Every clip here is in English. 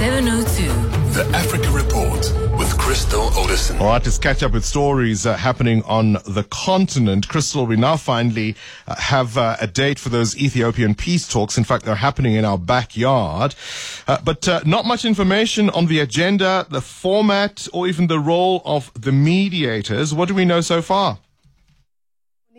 702. The Africa Report with Crystal Orderson. All right, let's catch up with stories uh, happening on the continent. Crystal, we now finally uh, have uh, a date for those Ethiopian peace talks. In fact, they're happening in our backyard. Uh, but uh, not much information on the agenda, the format, or even the role of the mediators. What do we know so far?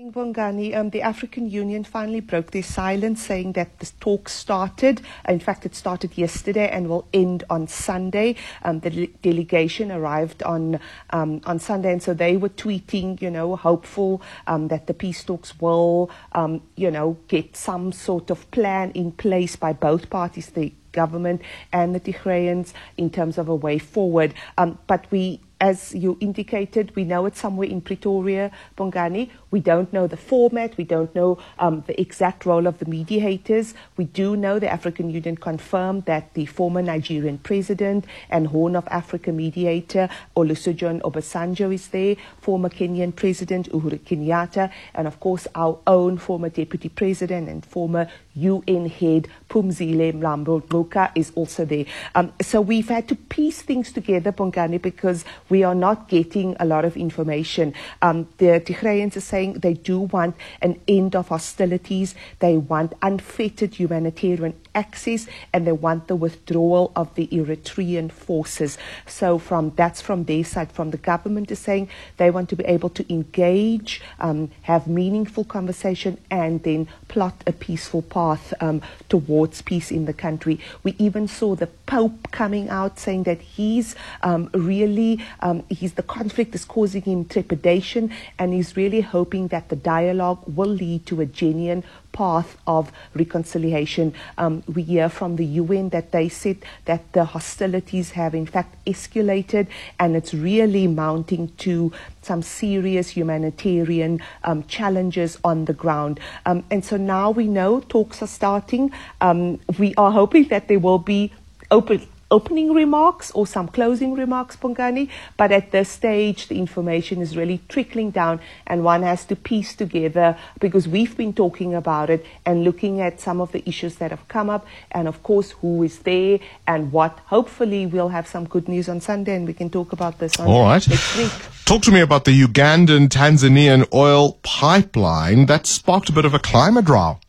Bongani, um, the African Union finally broke their silence, saying that the talks started. In fact, it started yesterday and will end on Sunday. Um, the de- delegation arrived on um, on Sunday, and so they were tweeting, you know, hopeful um, that the peace talks will, um, you know, get some sort of plan in place by both parties, the government and the Tigrayans, in terms of a way forward. Um, but we as you indicated, we know it's somewhere in Pretoria, Bongani. We don't know the format. We don't know um, the exact role of the mediators. We do know the African Union confirmed that the former Nigerian president and Horn of Africa mediator Olusegun Obasanjo is there, former Kenyan president Uhuru Kenyatta, and of course our own former deputy president and former UN head Phumzile Mlambo is also there. Um, so we've had to piece things together, Bongani, because we are not getting a lot of information. Um, the Tigrayans are saying they do want an end of hostilities. They want unfettered humanitarian access and they want the withdrawal of the Eritrean forces. So from that's from their side. From the government is saying they want to be able to engage, um, have meaningful conversation, and then plot a peaceful path um, towards peace in the country. We even saw the Pope coming out saying that he's um, really um, he's the conflict is causing him trepidation, and he's really hoping that the dialogue will lead to a genuine path of reconciliation. Um, we hear from the UN that they said that the hostilities have in fact escalated and it's really mounting to some serious humanitarian um, challenges on the ground. Um, and so now we know talks are starting. Um, we are hoping that there will be open opening remarks or some closing remarks, Bongani, but at this stage, the information is really trickling down and one has to piece together because we've been talking about it and looking at some of the issues that have come up and, of course, who is there and what. Hopefully, we'll have some good news on Sunday and we can talk about this on All right. next week. Talk to me about the Ugandan Tanzanian oil pipeline that sparked a bit of a climate row.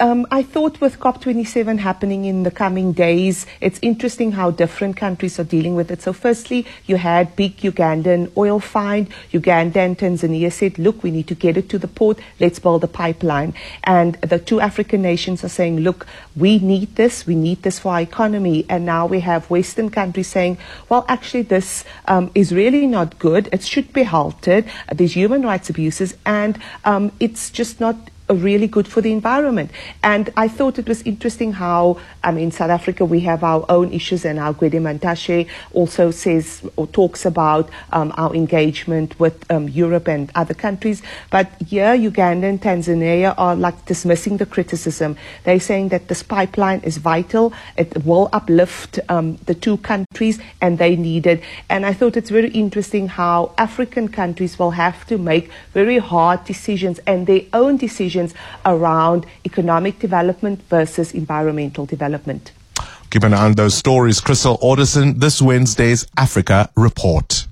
Um, I thought with COP27 happening in the coming days, it's interesting how different countries are dealing with it. So, firstly, you had big Ugandan oil find. Uganda and Tanzania said, look, we need to get it to the port. Let's build a pipeline. And the two African nations are saying, look, we need this. We need this for our economy. And now we have Western countries saying, well, actually, this um, is really not good. It should be halted. There's human rights abuses. And um, it's just not really good for the environment. And I thought it was interesting how, I mean, South Africa we have our own issues, and our Gwede Mantashe also says or talks about um, our engagement with um, Europe and other countries. But here, Uganda and Tanzania are like dismissing the criticism. They're saying that this pipeline is vital, it will uplift um, the two countries, and they need it. And I thought it's very interesting how African countries will have to make very hard decisions and their own decisions around economic development versus environmental development. Keep an eye on those stories. Crystal Orderson, this Wednesday's Africa Report.